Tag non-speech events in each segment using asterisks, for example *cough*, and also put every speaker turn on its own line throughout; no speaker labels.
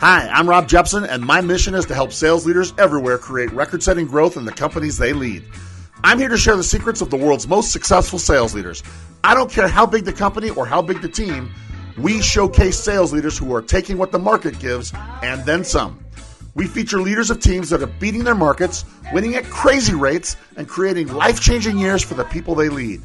Hi, I'm Rob Jeppsen, and my mission is to help sales leaders everywhere create record setting growth in the companies they lead. I'm here to share the secrets of the world's most successful sales leaders. I don't care how big the company or how big the team, we showcase sales leaders who are taking what the market gives and then some. We feature leaders of teams that are beating their markets, winning at crazy rates, and creating life changing years for the people they lead.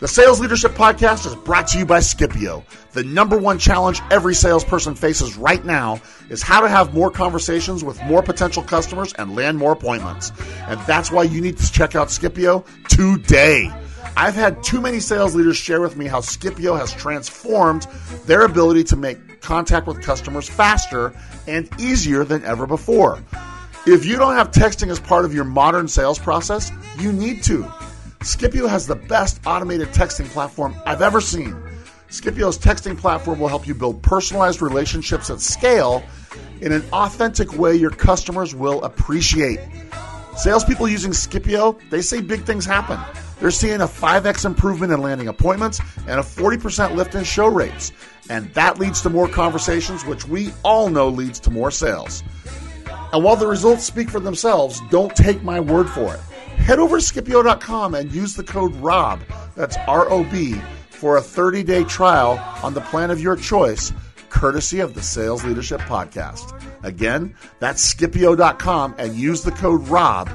The Sales Leadership Podcast is brought to you by Scipio. The number one challenge every salesperson faces right now is how to have more conversations with more potential customers and land more appointments. And that's why you need to check out Scipio today. I've had too many sales leaders share with me how Scipio has transformed their ability to make contact with customers faster and easier than ever before. If you don't have texting as part of your modern sales process, you need to. Scipio has the best automated texting platform I've ever seen. Scipio's texting platform will help you build personalized relationships at scale in an authentic way your customers will appreciate. Salespeople using Scipio, they say big things happen. They're seeing a 5x improvement in landing appointments and a 40% lift in show rates. And that leads to more conversations, which we all know leads to more sales. And while the results speak for themselves, don't take my word for it head over to Scipio.com and use the code ROB, that's R O B, for a 30 day trial on the plan of your choice, courtesy of the Sales Leadership Podcast. Again, that's Scipio.com and use the code ROB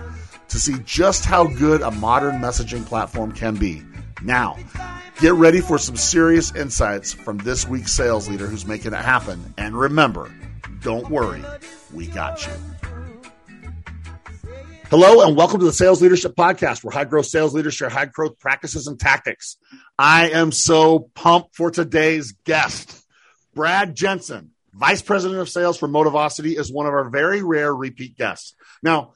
to see just how good a modern messaging platform can be. Now, get ready for some serious insights from this week's sales leader who's making it happen. And remember, don't worry, we got you. Hello and welcome to the Sales Leadership Podcast, where high growth sales leaders share high growth practices and tactics. I am so pumped for today's guest. Brad Jensen, Vice President of Sales for Motivosity, is one of our very rare repeat guests. Now,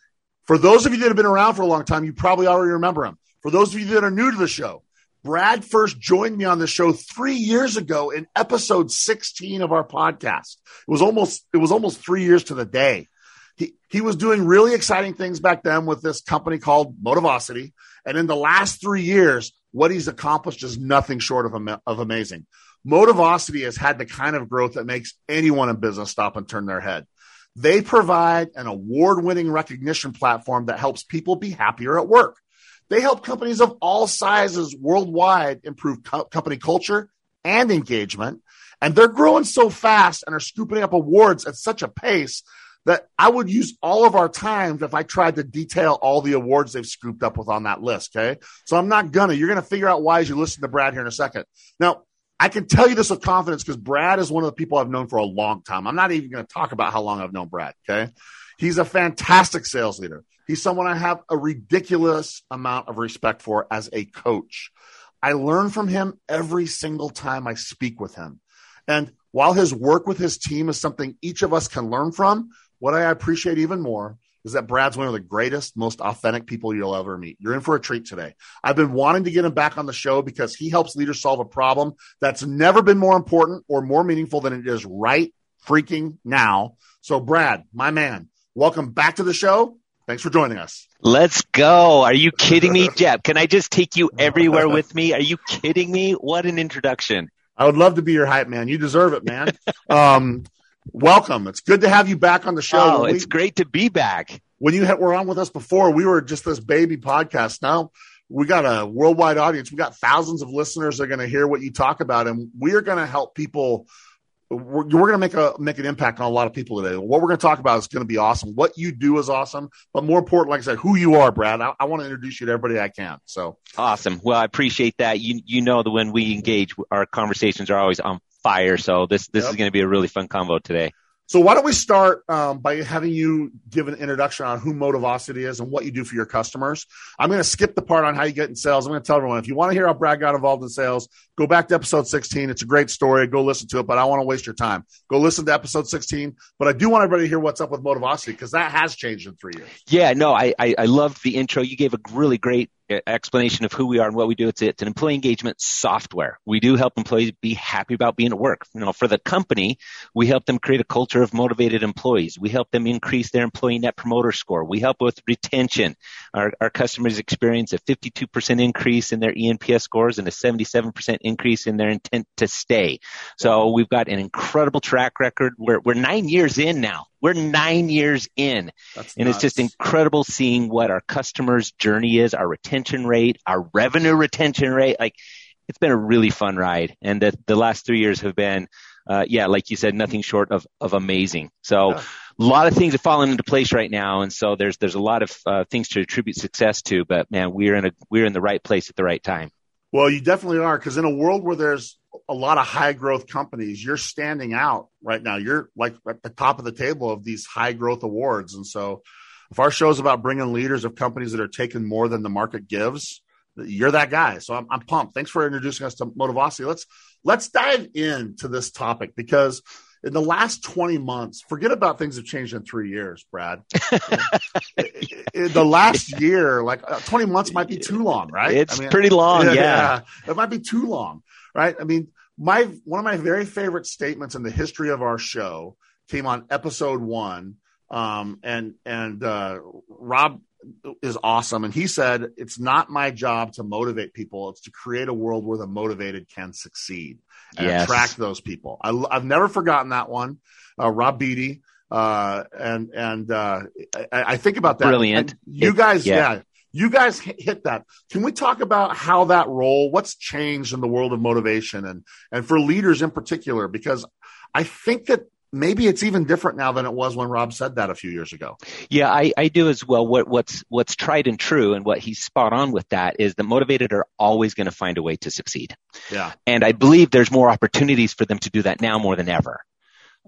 for those of you that have been around for a long time, you probably already remember him. For those of you that are new to the show, Brad first joined me on the show three years ago in episode 16 of our podcast. It was almost, it was almost three years to the day he, was doing really exciting things back then with this company called Motivosity. And in the last three years, what he's accomplished is nothing short of, of amazing. Motivosity has had the kind of growth that makes anyone in business stop and turn their head. They provide an award winning recognition platform that helps people be happier at work. They help companies of all sizes worldwide improve co- company culture and engagement. And they're growing so fast and are scooping up awards at such a pace that I would use all of our time if I tried to detail all the awards they've scooped up with on that list. Okay. So I'm not gonna. You're gonna figure out why as you listen to Brad here in a second. Now, I can tell you this with confidence because Brad is one of the people I've known for a long time. I'm not even to talk about how long I've known Brad. Okay. He's a fantastic sales leader. He's someone I have a ridiculous amount of respect for as a coach. I learn from him every single time I speak with him. And while his work with his team is something each of us can learn from, what I appreciate even more is that Brad's one of the greatest, most authentic people you'll ever meet. You're in for a treat today. I've been wanting to get him back on the show because he helps leaders solve a problem that's never been more important or more meaningful than it is right freaking now. So, Brad, my man, welcome back to the show. Thanks for joining us.
Let's go. Are you kidding me, *laughs* Jeb? Can I just take you everywhere with me? Are you kidding me? What an introduction.
I would love to be your hype man. You deserve it, man. *laughs* um, welcome. It's good to have you back on the show.
Oh, it's great to be back.
When you were on with us before, we were just this baby podcast. Now we got a worldwide audience. We got thousands of listeners that are going to hear what you talk about, and we are going to help people. We're, we're going to make a make an impact on a lot of people today. What we're going to talk about is going to be awesome. What you do is awesome, but more important, like I said, who you are, Brad. I, I want to introduce you to everybody I can. So
awesome. Well, I appreciate that. You you know that when we engage, our conversations are always on fire. So this this yep. is going to be a really fun combo today.
So why don't we start um, by having you give an introduction on who Motivosity is and what you do for your customers. I'm going to skip the part on how you get in sales. I'm going to tell everyone if you want to hear how Brad got involved in sales, go back to episode 16. It's a great story. Go listen to it, but I don't want to waste your time. Go listen to episode 16. But I do want everybody to hear what's up with Motivosity because that has changed in three years.
Yeah, no, I I, I loved the intro. You gave a really great explanation of who we are and what we do. It's, it's an employee engagement software. We do help employees be happy about being at work. You know, for the company, we help them create a culture of motivated employees. We help them increase their employee net promoter score. We help with retention. Our, our customers experience a 52% increase in their ENPS scores and a 77% increase in their intent to stay. So we've got an incredible track record. We're, we're nine years in now. We're nine years in. That's and nuts. it's just incredible seeing what our customers' journey is, our retention rate, our revenue retention rate. Like, it's been a really fun ride. And the, the last three years have been, uh, yeah, like you said, nothing short of, of amazing. So yeah. a lot of things have fallen into place right now. And so there's, there's a lot of uh, things to attribute success to, but man, we're in a, we're in the right place at the right time.
Well, you definitely are. Cause in a world where there's a lot of high growth companies, you're standing out right now. You're like at the top of the table of these high growth awards. And so if our show is about bringing leaders of companies that are taking more than the market gives, you're that guy. So I'm, I'm pumped. Thanks for introducing us to Motivosity. Let's, let's dive into this topic because in the last 20 months, forget about things have changed in three years, Brad. *laughs* in the last year, like uh, 20 months might be too long, right?
It's I mean, pretty long. Yeah, yeah.
It might be too long right? I mean, my one of my very favorite statements in the history of our show came on episode one, um, and and uh, Rob is awesome, and he said it's not my job to motivate people; it's to create a world where the motivated can succeed and yes. attract those people. I, have never forgotten that one, uh, Rob Beatty. Uh, and and uh, I, I, think about that.
Brilliant.
And you guys, yeah. yeah you guys hit that. Can we talk about how that role, what's changed in the world of motivation and, and for leaders in particular? Because I think that maybe it's even different now than it was when Rob said that a few years ago.
Yeah, I, I do as well. What, what's, what's tried and true and what he's spot on with that is the motivated are always going to find a way to succeed.
Yeah.
And I believe there's more opportunities for them to do that now more than ever.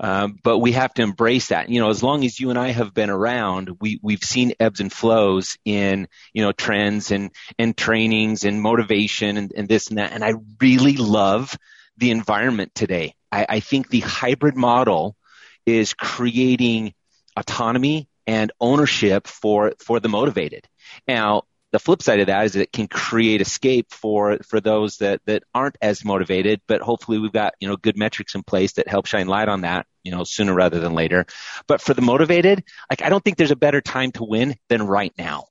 Um, but we have to embrace that. You know, as long as you and I have been around, we we've seen ebbs and flows in you know trends and and trainings and motivation and, and this and that. And I really love the environment today. I, I think the hybrid model is creating autonomy and ownership for for the motivated. Now, the flip side of that is it can create escape for for those that that aren't as motivated but hopefully we've got you know good metrics in place that help shine light on that you know sooner rather than later. But for the motivated like i don't think there's a better time to win than right now.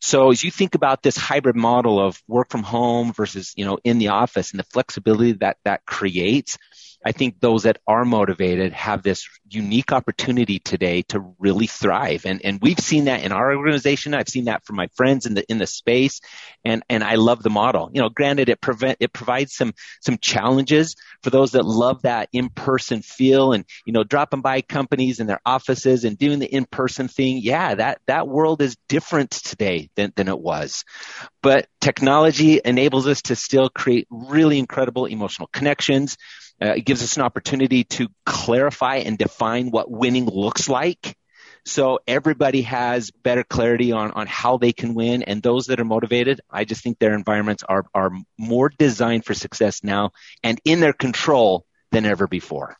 So as you think about this hybrid model of work from home versus you know in the office and the flexibility that that creates I think those that are motivated have this unique opportunity today to really thrive. And, and we've seen that in our organization. I've seen that from my friends in the, in the space. And, and I love the model. You know, granted, it prevent, it provides some, some challenges for those that love that in-person feel and, you know, dropping by companies and their offices and doing the in-person thing. Yeah, that, that world is different today than, than it was. But technology enables us to still create really incredible emotional connections. Uh, it gives us an opportunity to clarify and define what winning looks like. So everybody has better clarity on, on how they can win. And those that are motivated, I just think their environments are, are more designed for success now and in their control than ever before.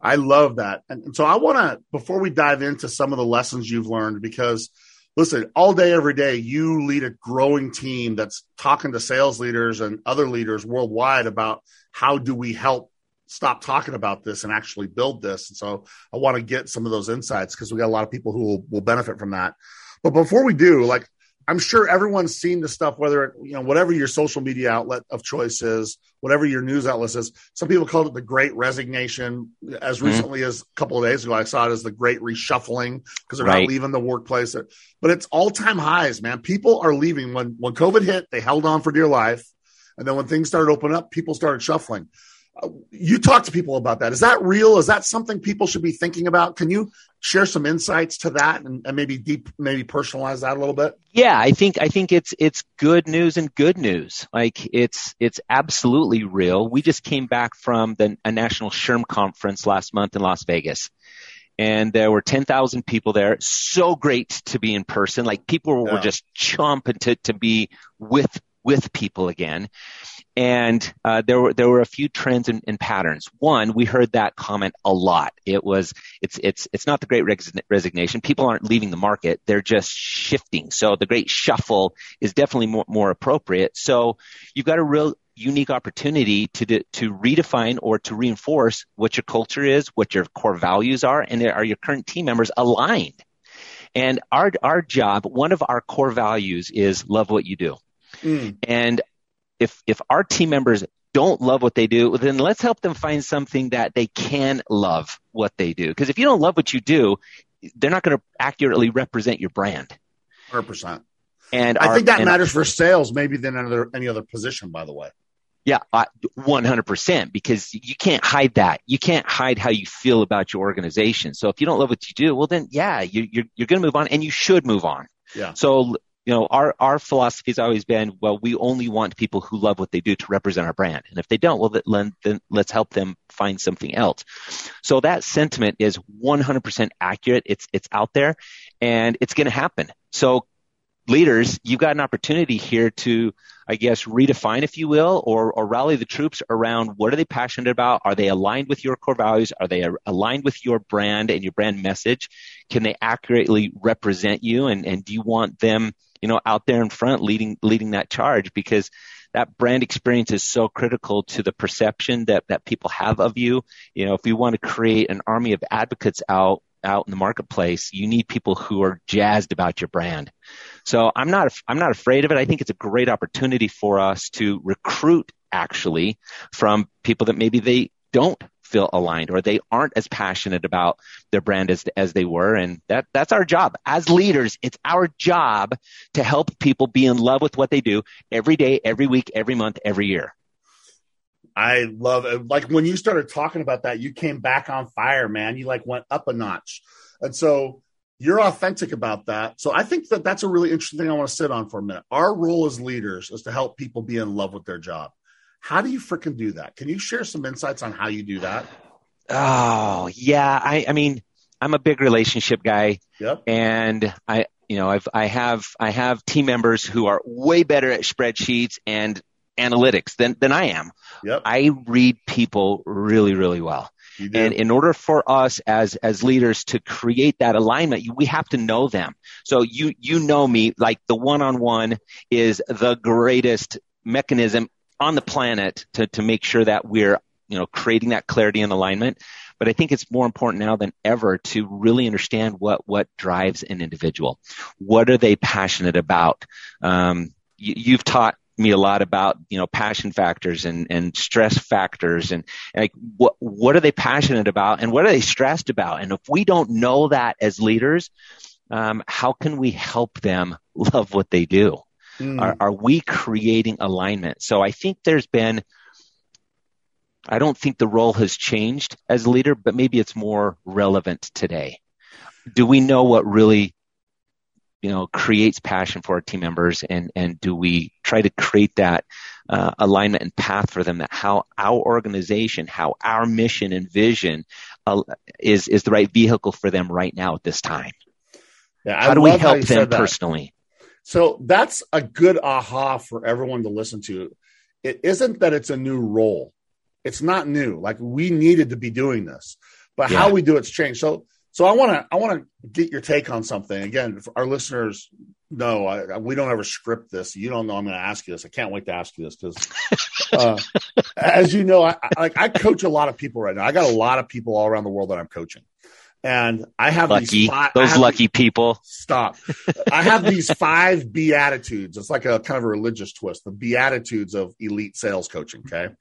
I love that. And so I want to, before we dive into some of the lessons you've learned, because listen, all day, every day, you lead a growing team that's talking to sales leaders and other leaders worldwide about how do we help stop talking about this and actually build this. And so I want to get some of those insights because we got a lot of people who will, will benefit from that. But before we do, like I'm sure everyone's seen the stuff, whether it, you know, whatever your social media outlet of choice is, whatever your news outlet is. Some people called it the great resignation. As mm-hmm. recently as a couple of days ago, I saw it as the great reshuffling because they're right. not leaving the workplace. But it's all time highs, man. People are leaving when, when COVID hit, they held on for dear life. And then when things started opening up, people started shuffling you talk to people about that. Is that real? Is that something people should be thinking about? Can you share some insights to that and, and, maybe deep, maybe personalize that a little bit?
Yeah, I think I think it's it's good news and good news. Like it's it's absolutely real. We just came back from the a national SHRM conference last month in Las Vegas. And there were 10,000 people there. So great to be in person. Like people were, yeah. were just chomping to, to be with with people again. And uh, there were there were a few trends and, and, patterns. One, we heard that comment a lot. It was it's it's it's not the Great Resignation. People aren't leaving the market; they're just shifting. So the Great Shuffle is definitely more more appropriate. So you've got a real unique opportunity to to redefine or to reinforce what your culture is, what your core values are, and are your current team members aligned? And our our job, one of our core values is love what you do. Mm. And if if our team members don't love what they do, then let's help them find something that they can love what they do. Because if you don't love what you do, they're not going to accurately represent your brand.
Hundred percent. And I our, think that matters for sales, maybe than another any other position. By the way.
Yeah, one hundred percent. Because you can't hide that. You can't hide how you feel about your organization. So if you don't love what you do, well, then yeah, you, you're you're going to move on, and you should move on.
Yeah.
So you know, our, our philosophy has always been, well, we only want people who love what they do to represent our brand. And if they don't, well, then, then let's help them find something else. So that sentiment is 100% accurate. It's, it's out there and it's going to happen. So leaders, you've got an opportunity here to, I guess, redefine, if you will, or, or rally the troops around what are they passionate about? Are they aligned with your core values? Are they aligned with your brand and your brand message? Can they accurately represent you? And, and do you want them, you know, out there in front leading, leading that charge? Because that brand experience is so critical to the perception that, that people have of you. You know, if we want to create an army of advocates out out in the marketplace, you need people who are jazzed about your brand. So I'm not, I'm not afraid of it. I think it's a great opportunity for us to recruit actually from people that maybe they don't feel aligned or they aren't as passionate about their brand as, as they were. And that, that's our job as leaders. It's our job to help people be in love with what they do every day, every week, every month, every year.
I love it. Like when you started talking about that, you came back on fire, man. You like went up a notch. And so you're authentic about that. So I think that that's a really interesting thing I want to sit on for a minute. Our role as leaders is to help people be in love with their job. How do you freaking do that? Can you share some insights on how you do that?
Oh, yeah. I, I mean, I'm a big relationship guy.
Yep.
And I, you know, I've, I have, I have team members who are way better at spreadsheets and analytics than, than I am.
Yep.
I read people really, really well. And in order for us as, as leaders to create that alignment, we have to know them. So you, you know me, like the one-on-one is the greatest mechanism on the planet to, to make sure that we're, you know, creating that clarity and alignment. But I think it's more important now than ever to really understand what, what drives an individual. What are they passionate about? Um, you, you've taught me a lot about you know passion factors and and stress factors and, and like what what are they passionate about and what are they stressed about? And if we don't know that as leaders um, how can we help them *laughs* love what they do? Mm. are, are we creating alignment? So i think there's been i don't think the role has changed as a leader but maybe it's more relevant today. Do we know what really you know creates passion for our team members and and do we try to create that uh, alignment and path for them that how our organization how our mission and vision uh, is is the right vehicle for them right now at this time? Yeah, how do we help them personally?
So that's a good aha for everyone to listen to. It isn't that it's a new role. It's not new. Like we needed to be doing this. But yeah. how we do it's changed. So so I want to I want to get your take on something. Again, our listeners know I, we don't ever script this. You don't know I'm going to ask you this. I can't wait to ask you this because, uh, *laughs* as you know, I, I, I coach a lot of people right now. I got a lot of people all around the world that I'm coaching, and I have
lucky
these
five, those lucky these, people.
Stop. I have these five beatitudes. It's like a kind of a religious twist. The beatitudes of elite sales coaching. Okay,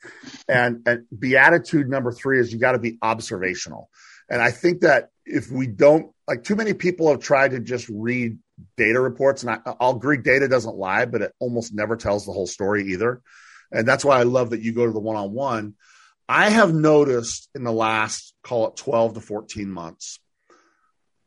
and and beatitude number three is you got to be observational. And I think that if we don't, like too many people have tried to just read data reports, and I, I'll agree data doesn't lie, but it almost never tells the whole story either. And that's why I love that you go to the one on one. I have noticed in the last, call it 12 to 14 months,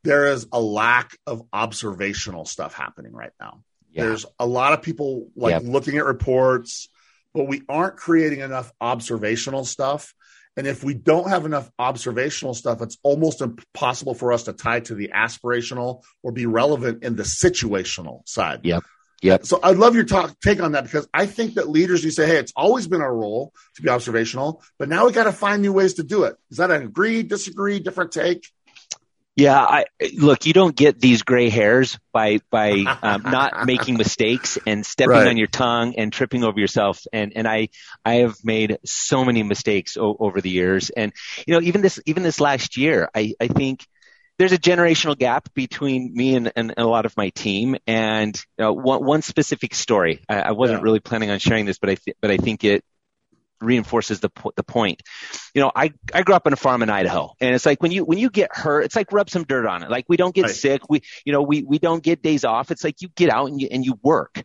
there is a lack of observational stuff happening right now. Yeah. There's a lot of people like yep. looking at reports, but we aren't creating enough observational stuff. And if we don't have enough observational stuff, it's almost impossible for us to tie to the aspirational or be relevant in the situational side.
Yep. Yep.
So I'd love your talk, take on that because I think that leaders, you say, hey, it's always been our role to be observational, but now we got to find new ways to do it. Is that an agree, disagree, different take?
Yeah, I, look, you don't get these gray hairs by by *laughs* um, not making mistakes and stepping right. on your tongue and tripping over yourself. And and I I have made so many mistakes o- over the years. And you know, even this even this last year, I I think there's a generational gap between me and, and, a lot of my team. And you know, one one specific story. I, I wasn't yeah. really planning on sharing this, but I th- but I think it reinforces the the point. You know, I I grew up on a farm in Idaho, and it's like when you when you get hurt, it's like rub some dirt on it. Like we don't get right. sick, we you know we we don't get days off. It's like you get out and you and you work.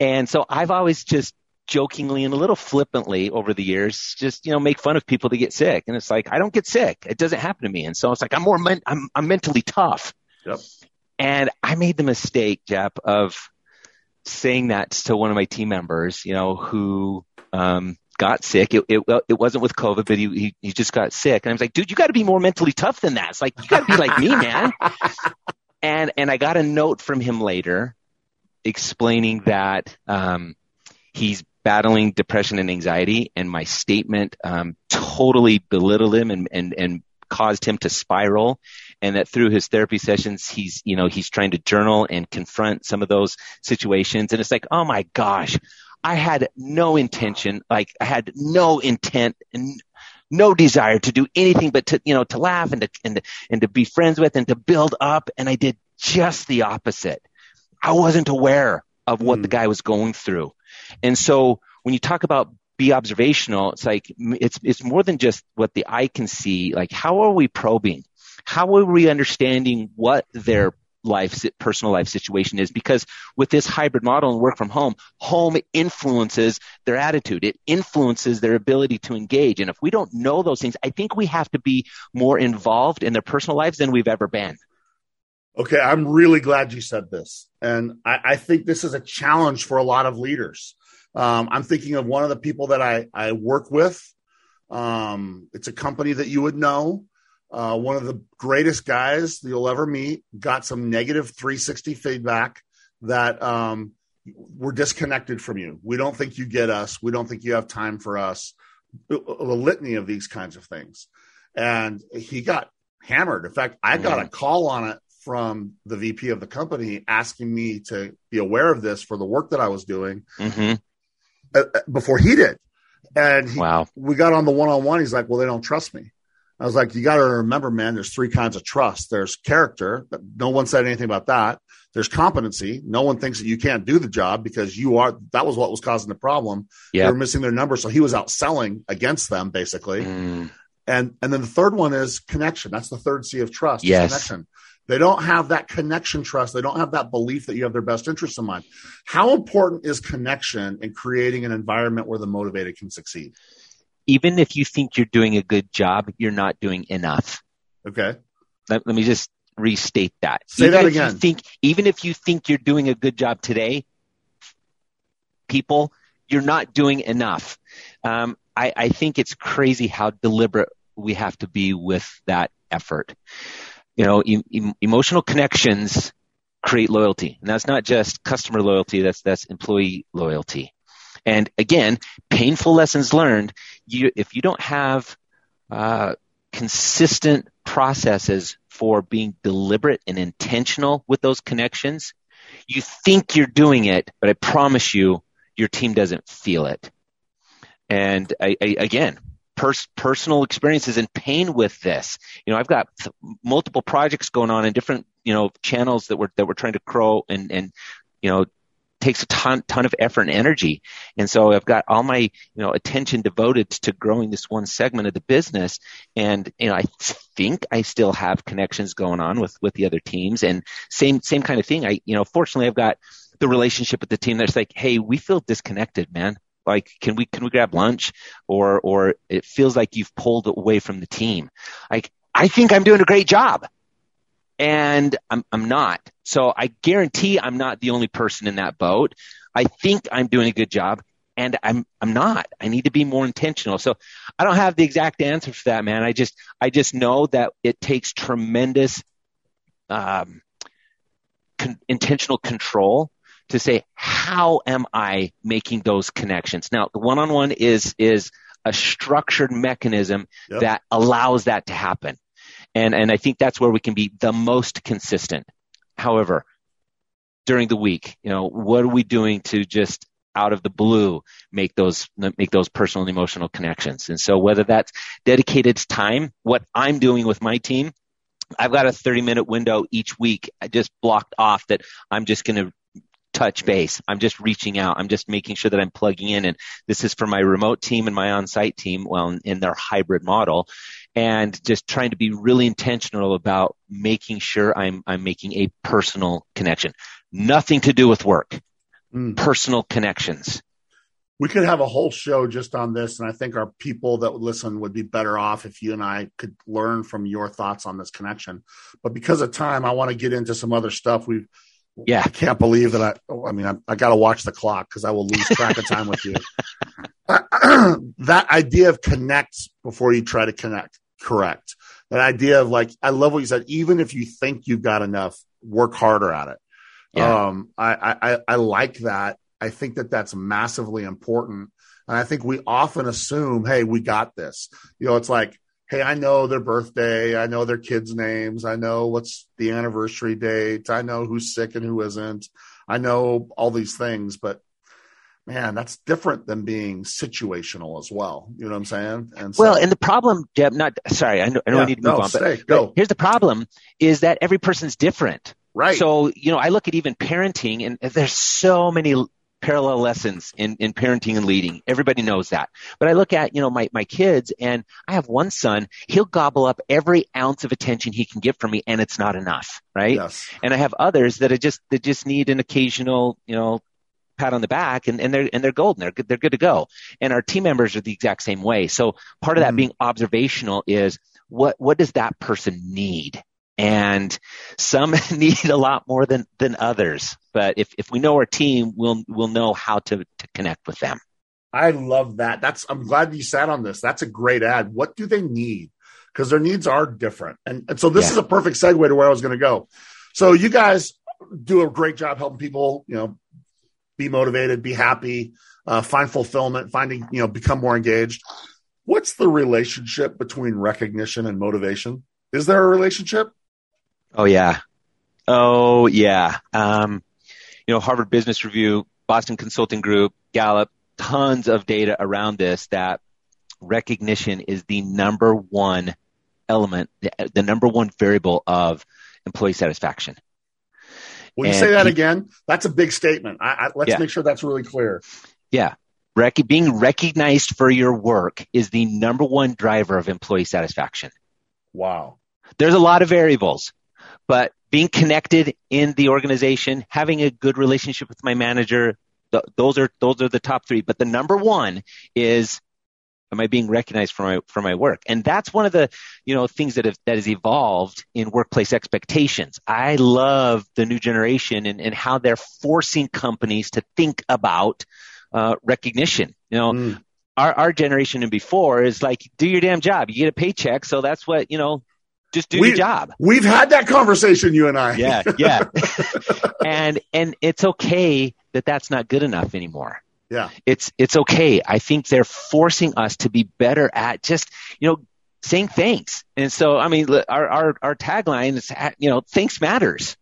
And so I've always just jokingly and a little flippantly over the years, just you know, make fun of people that get sick. And it's like I don't get sick; it doesn't happen to me. And so it's like I'm more men- I'm I'm mentally tough.
Yep.
And I made the mistake, Jeff, of saying that to one of my team members, you know, who um, got sick. It, it, it wasn't with COVID, but he, he, he just got sick. And I was like, dude, you got to be more mentally tough than that. It's like, you got to be like me, man. *laughs* And, and I got a note from him later explaining that, um, he's battling depression and anxiety. And my statement, um, totally belittled him and, and, and caused him to spiral and that through his therapy sessions he's you know he's trying to journal and confront some of those situations and it's like oh my gosh I had no intention, like I had no intent and no desire to do anything but to, you know, to laugh and to, and to, and to be friends with and to build up. And I did just the opposite. I wasn't aware of what mm. the guy was going through. And so when you talk about be observational, it's like, it's, it's more than just what the eye can see. Like, how are we probing? How are we understanding what their life, personal life situation is because with this hybrid model and work from home, home influences their attitude. It influences their ability to engage. And if we don't know those things, I think we have to be more involved in their personal lives than we've ever been.
Okay, I'm really glad you said this. And I, I think this is a challenge for a lot of leaders. Um, I'm thinking of one of the people that I, I work with. Um, it's a company that you would know. Uh, one of the greatest guys you'll ever meet got some negative 360 feedback that um, we're disconnected from you. We don't think you get us. We don't think you have time for us. A, a litany of these kinds of things. And he got hammered. In fact, I got a call on it from the VP of the company asking me to be aware of this for the work that I was doing mm-hmm. Before he did. And he,
wow.
we got on the one on one. He's like, well, they don't trust me. I was like, you got to remember, man, there's three kinds of trust. There's character. No one said anything about that. There's competency. No one thinks that you can't do the job because you are, that was what was causing the problem. They were missing their number. So he was out selling against them basically. Mm. And, and then the third one is connection. That's the third C of trust.
Yes.
Connection. They don't have that connection trust. They don't have that belief that you have their best interests in mind. How important is connection in creating an environment where the motivated can succeed?
Even if you think you're doing a good job, you're not doing enough.
Okay.
Let, let me just restate that.
Say
even
that again.
think, even if you think you're doing a good job today, people, you're not doing enough. Um, I, I think it's crazy how deliberate we have to be with that effort. You know, e- emotional connections create loyalty, and that's not just customer loyalty. That's that's employee loyalty. And again, painful lessons learned. You, if you don't have uh, consistent processes for being deliberate and intentional with those connections, you think you're doing it, but I promise you, your team doesn't feel it. And I, I, again, pers- personal experiences and pain with this. You know, I've got th- multiple projects going on in different, you know, channels that we're that we're trying to grow and and you know takes a ton ton of effort and energy. And so I've got all my you know attention devoted to growing this one segment of the business. And you know I think I still have connections going on with with the other teams. And same same kind of thing. I you know fortunately I've got the relationship with the team that's like, hey, we feel disconnected, man. Like, can we can we grab lunch? Or or it feels like you've pulled away from the team. Like I think I'm doing a great job and I'm, I'm not. So I guarantee I'm not the only person in that boat. I think I'm doing a good job and I'm, I'm not. I need to be more intentional. So I don't have the exact answer for that, man. I just, I just know that it takes tremendous, um, con- intentional control to say, how am I making those connections? Now, the one-on-one is, is a structured mechanism yep. that allows that to happen. And, and I think that's where we can be the most consistent. However, during the week, you know, what are we doing to just out of the blue make those make those personal and emotional connections? And so whether that's dedicated time what i'm doing with my team i've got a 30 minute window each week i just blocked off that i'm just going to touch base. I'm just reaching out. I'm just making sure that i'm plugging in. And this is for my remote team and my on-site team well in their hybrid model and just trying to be really intentional about making sure I'm, I'm making a personal connection. Nothing to do with work, mm. personal connections.
We could have a whole show just on this, and I think our people that would listen would be better off if you and I could learn from your thoughts on this connection. But because of time, I want to get into some other stuff. We've yeah, I can't believe that I. I mean, I, I got to watch the clock because I will lose track of time with you. *laughs* *clears throat* that idea of connect before you try to connect correct. That idea of like, I love what you said. Even if you think you've got enough, work harder at it. Yeah. Um, I, I, I like that. I think that that's massively important. And I think we often assume, hey, we got this. You know, it's like, hey, I know their birthday. I know their kids' names. I know what's the anniversary date. I know who's sick and who isn't. I know all these things, but man, that's different than being situational as well. You know what I'm saying?
And so, well, and the problem, Jeb, not sorry, I know, I know yeah, need to move
no,
on,
stay,
but,
go.
but here's the problem: is that every person's different.
Right.
So you know, I look at even parenting, and there's so many parallel lessons in, in parenting and leading. Everybody knows that. But I look at, you know, my, my kids and I have one son, he'll gobble up every ounce of attention he can get from me and it's not enough, right?
Yes.
And I have others that are just, that just need an occasional, you know, pat on the back and, and they're and they're golden. They're good, they're good to go. And our team members are the exact same way. So part of that mm being observational is what what does that person need? And some *laughs* need a lot more than than others. But if if we know our team, we'll we'll know how to to connect with them.
I love that. That's I'm glad you sat on this. That's a great ad. What do they need? Because their needs are different. And, and so this yeah. is a perfect segue to where I was going to go. So you guys do a great job helping people, you know, be motivated, be happy, uh, find fulfillment, finding, you know, become more engaged. What's the relationship between recognition and motivation? Is there a relationship?
Oh, yeah. Oh, yeah. Um, you know, Harvard Business Review, Boston Consulting Group, Gallup, tons of data around this that recognition is the number one element, the, the number one variable of employee satisfaction.
Will you say that he, again? That's a big statement. I, I, let's yeah. make sure that's really clear.
Yeah. Rec- being recognized for your work is the number one driver of employee satisfaction.
Wow.
There's a lot of variables, but being connected in the organization, having a good relationship with my manager, th- those are those are the top three. But the number one is am I being recognized for my for my work? And that's one of the you know things that have that has evolved in workplace expectations. I love the new generation and, and how they're forcing companies to think about uh, recognition. You know, mm. our our generation and before is like do your damn job. You get a paycheck, so that's what you know. Just do we, your job.
We've had that conversation, you and I.
Yeah, yeah. *laughs* and and it's okay that that's not good enough anymore.
Yeah.
It's, it's okay. I think they're forcing us to be better at just, you know, saying thanks. And so, I mean, our, our, our tagline is, you know, thanks matters.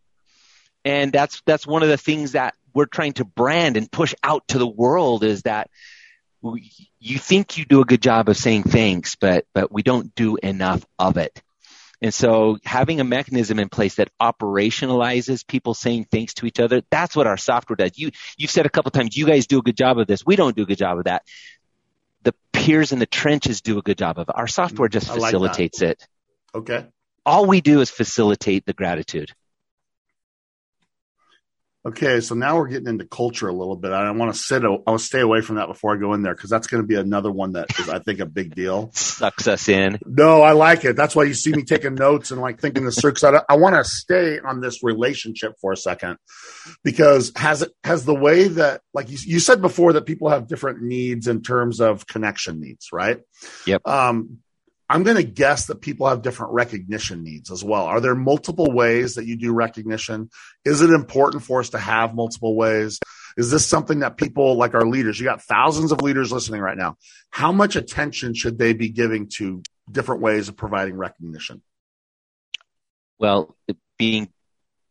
And that's, that's one of the things that we're trying to brand and push out to the world is that we, you think you do a good job of saying thanks, but, but we don't do enough of it. And so having a mechanism in place that operationalizes people saying thanks to each other, that's what our software does. You, you've said a couple times, you guys do a good job of this. We don't do a good job of that. The peers in the trenches do a good job of it. Our software just facilitates
like
it.
Okay.
All we do is facilitate the gratitude.
Okay, so now we're getting into culture a little bit. I want to sit. I want to stay away from that before I go in there because that's going to be another one that is, I think, a big deal.
Sucks us in.
No, I like it. That's why you see me taking notes and like thinking the circus. I, I want to stay on this relationship for a second because has it has the way that like you, you said before that people have different needs in terms of connection needs, right?
Yep.
Um, I'm going to guess that people have different recognition needs as well. Are there multiple ways that you do recognition? Is it important for us to have multiple ways? Is this something that people like our leaders, you got thousands of leaders listening right now. How much attention should they be giving to different ways of providing recognition?
Well, being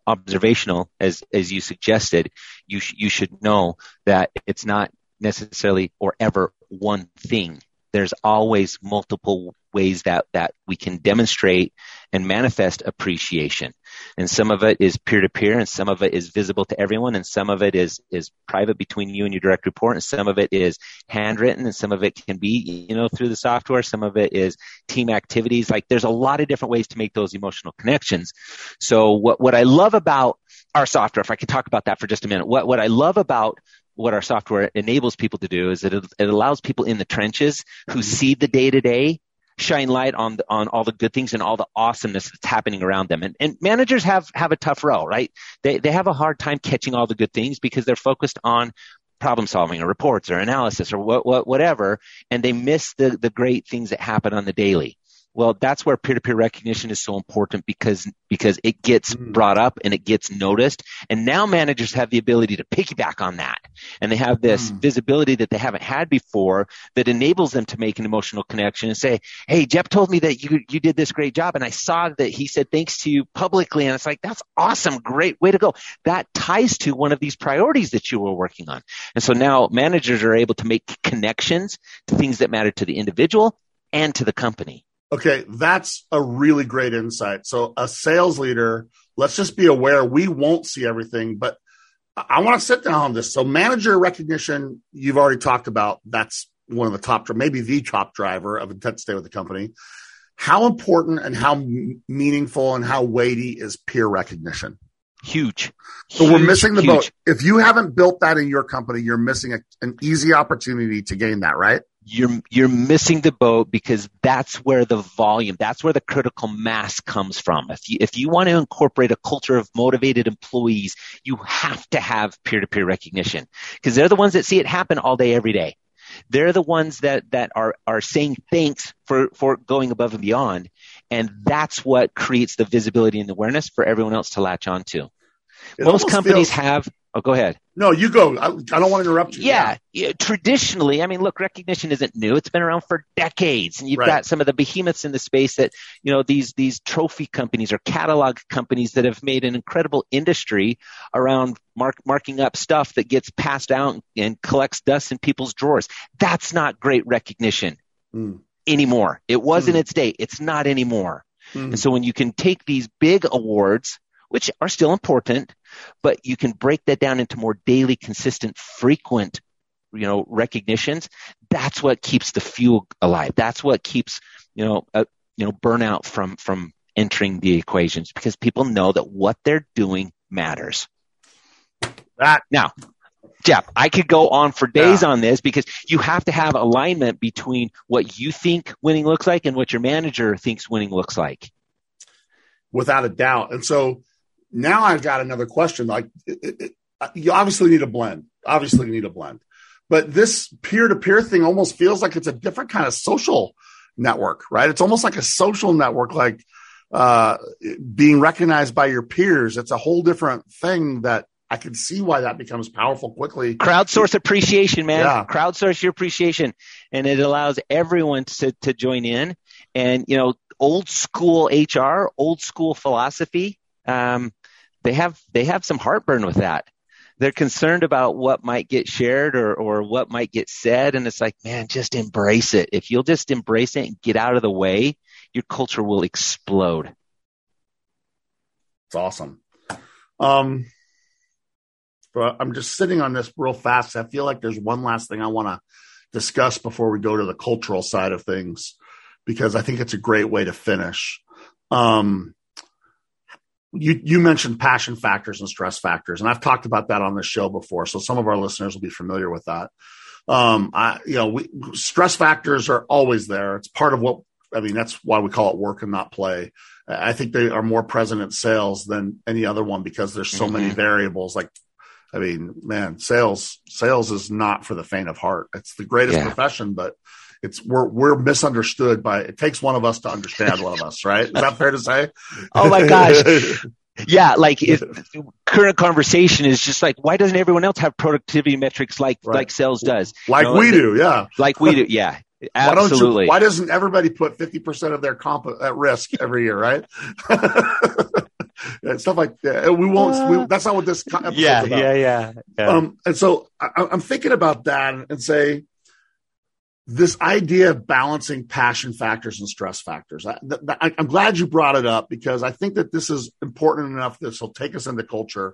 observational, as, as you suggested, you, sh- you should know that it's not necessarily or ever one thing there's always multiple ways that, that we can demonstrate and manifest appreciation. And some of it is peer to peer and some of it is visible to everyone and some of it is, is private between you and your direct report and some of it is handwritten and some of it can be, you know, through the software. Some of it is team activities. Like there's a lot of different ways to make those emotional connections. So what, what I love about our software, if I could talk about that for just a minute, what, what I love about what our software enables people to do is it, it allows people in the trenches who mm-hmm. see the day to day shine light on the, on all the good things and all the awesomeness that's happening around them. And, and managers have have a tough role, right? They they have a hard time catching all the good things because they're focused on problem solving or reports or analysis or what, what whatever, and they miss the the great things that happen on the daily. Well, that's where peer-to-peer recognition is so important because because it gets mm. brought up and it gets noticed, and now managers have the ability to piggyback on that, and they have this mm. visibility that they haven't had before that enables them to make an emotional connection and say, "Hey, Jeff told me that you you did this great job, and I saw that he said thanks to you publicly, and it's like that's awesome, great way to go." That ties to one of these priorities that you were working on, and so now managers are able to make connections to things that matter to the individual and to the company.
Okay, that's a really great insight. So, a sales leader, let's just be aware we won't see everything, but I want to sit down on this. So, manager recognition, you've already talked about. That's one of the top, maybe the top driver of intent to stay with the company. How important and how meaningful and how weighty is peer recognition?
Huge.
So huge, we're missing the huge. boat. If you haven't built that in your company, you're missing a, an easy opportunity to gain that, right?
you're you're missing the boat because that's where the volume, that's where the critical mass comes from. If you if you want to incorporate a culture of motivated employees, you have to have peer-to-peer recognition because they're the ones that see it happen all day every day. They're the ones that that are are saying thanks for for going above and beyond, and that's what creates the visibility and awareness for everyone else to latch onto. It Most companies feels, have Oh, go ahead.
No, you go. I, I don't want to interrupt you.
Yeah, yeah, Traditionally, I mean, look, recognition isn't new. It's been around for decades, and you've right. got some of the behemoths in the space that you know these these trophy companies or catalog companies that have made an incredible industry around mark, marking up stuff that gets passed out and collects dust in people's drawers. That's not great recognition mm. Anymore. It was mm. in its day. It's not anymore. Mm. And so when you can take these big awards which are still important, but you can break that down into more daily, consistent, frequent, you know, recognitions. That's what keeps the fuel alive. That's what keeps, you know, uh, you know, burnout from, from entering the equations because people know that what they're doing matters. That now, Jeff, I could go on for days yeah. on this because you have to have alignment between what you think winning looks like and what your manager thinks winning looks like.
Without a doubt. And so now I've got another question. Like, it, it, you obviously need a blend. Obviously, you need a blend. But this peer to peer thing almost feels like it's a different kind of social network, right? It's almost like a social network, like uh, being recognized by your peers. It's a whole different thing that I can see why that becomes powerful quickly.
Crowdsource appreciation, man. Yeah. Crowdsource your appreciation. And it allows everyone to, to join in. And, you know, old school HR, old school philosophy, um, they have they have some heartburn with that. They're concerned about what might get shared or or what might get said, and it's like, man, just embrace it. If you'll just embrace it and get out of the way, your culture will explode.
It's awesome. Um, but I'm just sitting on this real fast. I feel like there's one last thing I want to discuss before we go to the cultural side of things, because I think it's a great way to finish. Um, you you mentioned passion factors and stress factors, and I've talked about that on the show before, so some of our listeners will be familiar with that. Um, I, you know, we, stress factors are always there. It's part of what I mean. That's why we call it work and not play. I think they are more present in sales than any other one because there's so mm-hmm. many variables. Like, I mean, man, sales sales is not for the faint of heart. It's the greatest yeah. profession, but it's we're we're misunderstood by it takes one of us to understand one of us, right? Is that fair to say?
Oh my gosh. *laughs* Yeah, like if current conversation is just like, why doesn't everyone else have productivity metrics like right. like sales does?
Like you know, we do, yeah.
Like we do, yeah. *laughs* Absolutely.
Why, why doesn't everybody put fifty percent of their comp at risk every year, right? *laughs* stuff like that. We won't. We, that's not what this episode
yeah, about. Yeah, yeah, yeah.
Um, and so I, I'm thinking about that and say this idea of balancing passion factors and stress factors. I, am glad you brought it up because I think that this is important enough. This will take us into culture.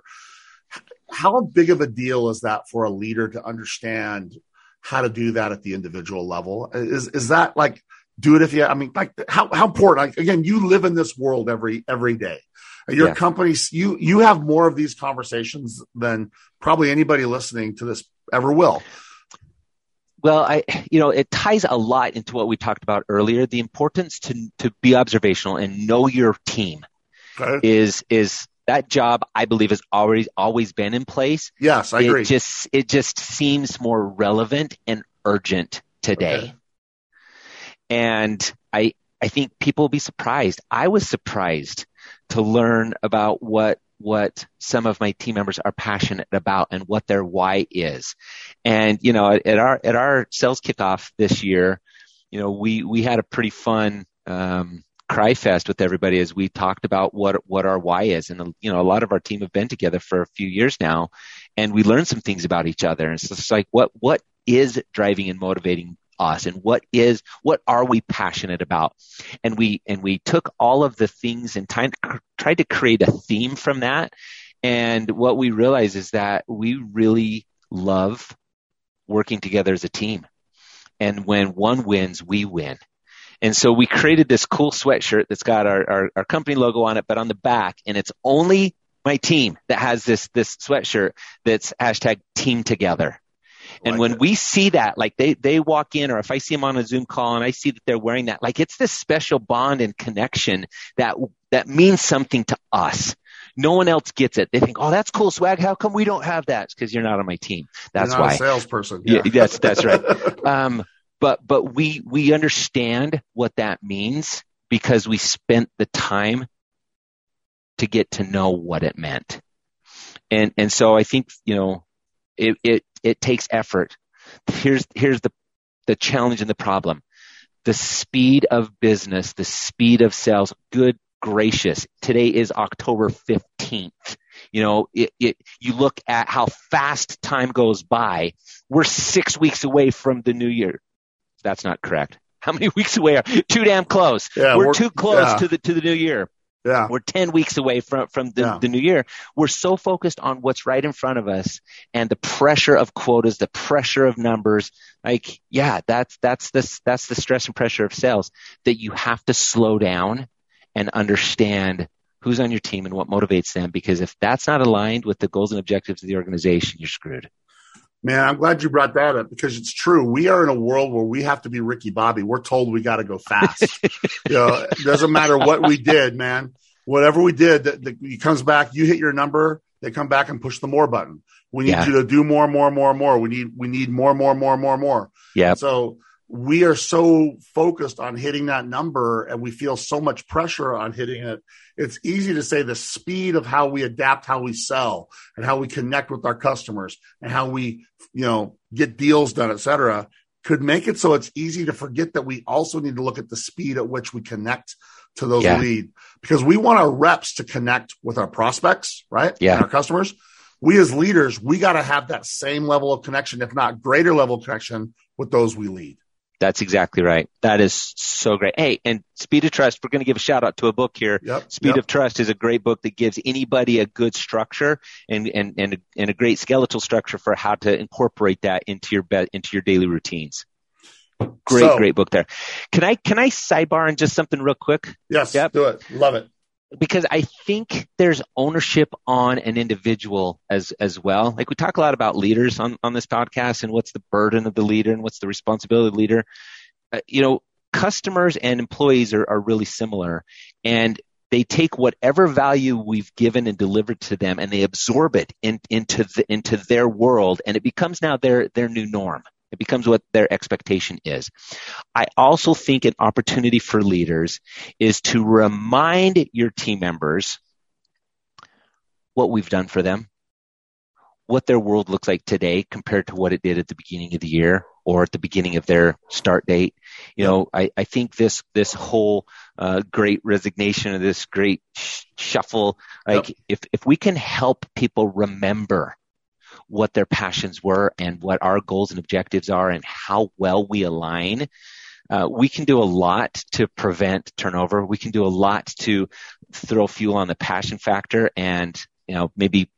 How big of a deal is that for a leader to understand how to do that at the individual level? Is is that like do it if you? I mean, like how how important? Like, again, you live in this world every every day. Your yeah. company, you you have more of these conversations than probably anybody listening to this ever will.
Well, I, you know, it ties a lot into what we talked about earlier. The importance to to be observational and know your team okay. is is that job. I believe has already always been in place.
Yes, I
it
agree.
Just it just seems more relevant and urgent today. Okay. And I I think people will be surprised. I was surprised to learn about what what some of my team members are passionate about and what their why is. And, you know, at, our, at our sales kickoff this year, you know, we, we had a pretty fun, um, cry fest with everybody as we talked about what, what our why is. And, you know, a lot of our team have been together for a few years now and we learned some things about each other. And so it's like, what, what is driving and motivating us? And what is what are we passionate about? And we and we took all of the things and time, tried to create a theme from that. And what we realized is that we really love working together as a team. And when one wins we win. And so we created this cool sweatshirt that's got our, our, our company logo on it but on the back and it's only my team that has this this sweatshirt that's hashtag team together and like when it. we see that, like they, they walk in or if I see them on a Zoom call and I see that they're wearing that, like it's this special bond and connection that, that means something to us. No one else gets it. They think, "Oh, that's cool swag. How come we don't have that?" Because you're not on my team. That's
why.
A
salesperson. Yeah.
yeah, that's that's right. *laughs* Um, but but we we understand what that means because we spent the time to get to know what it meant. And and so I think you know it, it, it takes effort. Here's, here's the, the challenge and the problem. The speed of business, the speed of sales, good gracious. Today is October 15th. You know, it, it, you look at how fast time goes by. We're six weeks away from the new year. That's not correct. How many *laughs* weeks away are too damn close? Yeah, we're, we're too close yeah. to the to the new year.
Yeah.
We're 10 weeks away from, from the, yeah. the new year. We're so focused on what's right in front of us and the pressure of quotas, the pressure of numbers. Like, yeah, that's, that's the, that's the stress and pressure of sales that you have to slow down and understand who's on your team and what motivates them. Because if that's not aligned with the goals and objectives of the organization, you're screwed.
Man, I'm glad you brought that up because it's true. We are in a world where we have to be Ricky Bobby. We're told we got to go fast. *laughs* you know, it doesn't matter what we did, man. Whatever we did, that he comes back. You hit your number. They come back and push the more button. We need yeah. you to do more, more, more, more. We need we need more, more, more, more, more.
Yeah.
So we are so focused on hitting that number, and we feel so much pressure on hitting it it's easy to say the speed of how we adapt how we sell and how we connect with our customers and how we you know get deals done et cetera could make it so it's easy to forget that we also need to look at the speed at which we connect to those yeah. lead because we want our reps to connect with our prospects right?
Yeah.
And our customers. We as leaders we got to have that same level of connection if not greater level of connection with those we lead
that's exactly right. That is so great. Hey, and Speed of Trust, we're going to give a shout out to a book here.
Yep,
Speed
yep.
of Trust is a great book that gives anybody a good structure and, and, and, and a great skeletal structure for how to incorporate that into your be- into your daily routines. Great, so, great book there. Can I, can I sidebar on just something real quick?
Yes, yep. do it. Love it
because I think there's ownership on an individual as as well. Like we talk a lot about leaders on on this podcast and what's the burden of the leader and what's the responsibility of the leader. Uh, you know, customers and employees are, are really similar, and they take whatever value we've given and delivered to them, and they absorb it in, into the, into their world, and it becomes now their their new norm. It becomes what their expectation is. I also think an opportunity for leaders is to remind your team members what we've done for them, what their world looks like today compared to what it did at the beginning of the year or at the beginning of their start date. You know, I, I think this this whole uh, great resignation or this great sh- shuffle, like yep. if if we can help people remember what their passions were and what our goals and objectives are and how well we align, uh, we can do a lot to prevent turnover. We can do a lot to throw fuel on the passion factor and you know maybe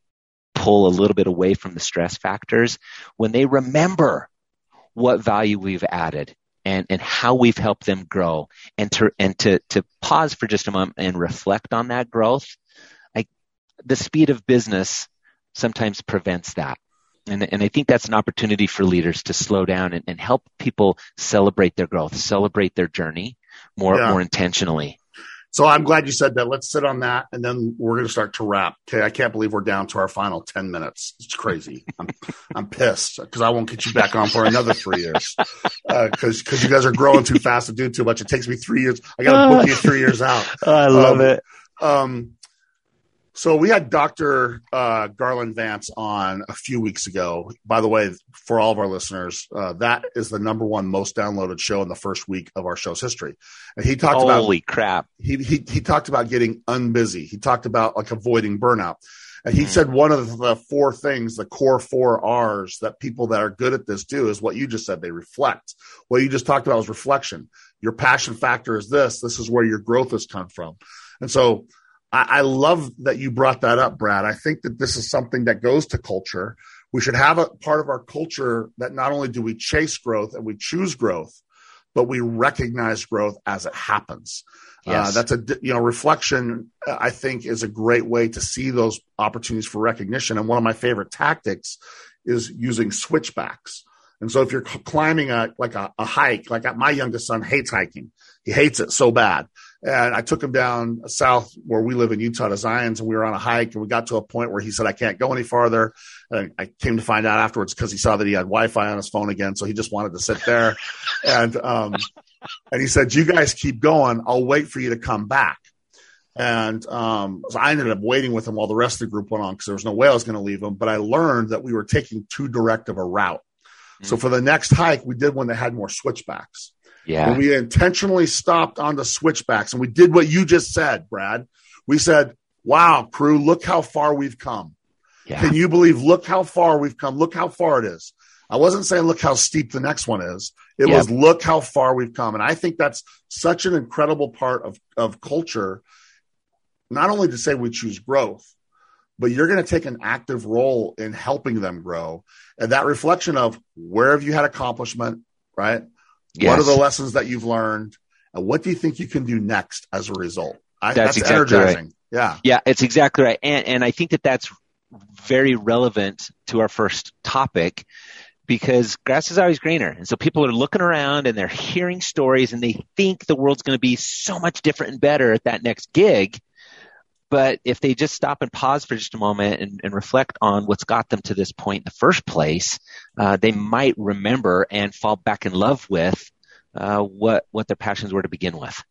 pull a little bit away from the stress factors when they remember what value we've added and, and how we've helped them grow and to and to to pause for just a moment and reflect on that growth I, the speed of business sometimes prevents that and, and I think that's an opportunity for leaders to slow down and, and help people celebrate their growth, celebrate their journey more yeah. more intentionally.
So I'm glad you said that. Let's sit on that, and then we're going to start to wrap. Okay, I can't believe we're down to our final ten minutes. It's crazy. I'm *laughs* I'm pissed because I won't get you back on for another three years because uh, because you guys are growing too fast to do too much. It takes me three years. I got to book you three years out. *laughs*
I love um, it.
Um, so we had Dr. Uh, Garland Vance on a few weeks ago. By the way, for all of our listeners, uh, that is the number one most downloaded show in the first week of our show's history. And he talked
Holy
about
holy crap.
He, he he talked about getting unbusy. He talked about like avoiding burnout. And he mm. said one of the four things, the core four R's that people that are good at this do is what you just said. They reflect. What you just talked about was reflection. Your passion factor is this. This is where your growth has come from. And so I, I love that you brought that up, Brad. I think that this is something that goes to culture. We should have a part of our culture that not only do we chase growth and we choose growth, but we recognize growth as it happens. Uh, yes. Uh, that's a you know reflection. I think is a great way to see those opportunities for recognition. And one of my favorite tactics is using switchbacks. And so if you're climbing a like a, a hike, like my youngest son hates hiking, he hates it so bad. And I took him down south where we live in Utah to Zion's, and we were on a hike, and we got to a point where he said, "I can't go any farther." And I came to find out afterwards because he saw that he had Wi-Fi on his phone again, so he just wanted to sit there. *laughs* and um, and he said, "You guys keep going. I'll wait for you to come back." And um, so I ended up waiting with him while the rest of the group went on because there was no way I was going to leave him. But I learned that we were taking too direct of a route. Mm-hmm. So mm. for the next hike, we did one that had more switchbacks.
Yeah.
we intentionally stopped on the switchbacks and we did what you just said, Brad. We said, wow, crew, look how far we've come. Yeah. Can you believe, look how far we've come. Look how far it is. I wasn't saying look how steep the next one is. It was look how far we've come. And I think that's such an incredible part of, of culture, not only to say we choose growth, but you're going to take an active role in helping them grow. And that reflection of where have you had accomplishment, right? Yes. What are the lessons that you've learned? And what do you think you can do next as a result? I, that's, that's exactly energizing. Right. Yeah.
Yeah, it's exactly right. And, and I think that that's very relevant to our first topic because grass is always greener. And so people are looking around and they're hearing stories and they think the world's going to be so much different and better at that next gig. But if they just stop and pause for just a moment and, and reflect on what's got them to this point in the first place, uh, they might remember and fall back in love with uh, what what their passions were to begin with.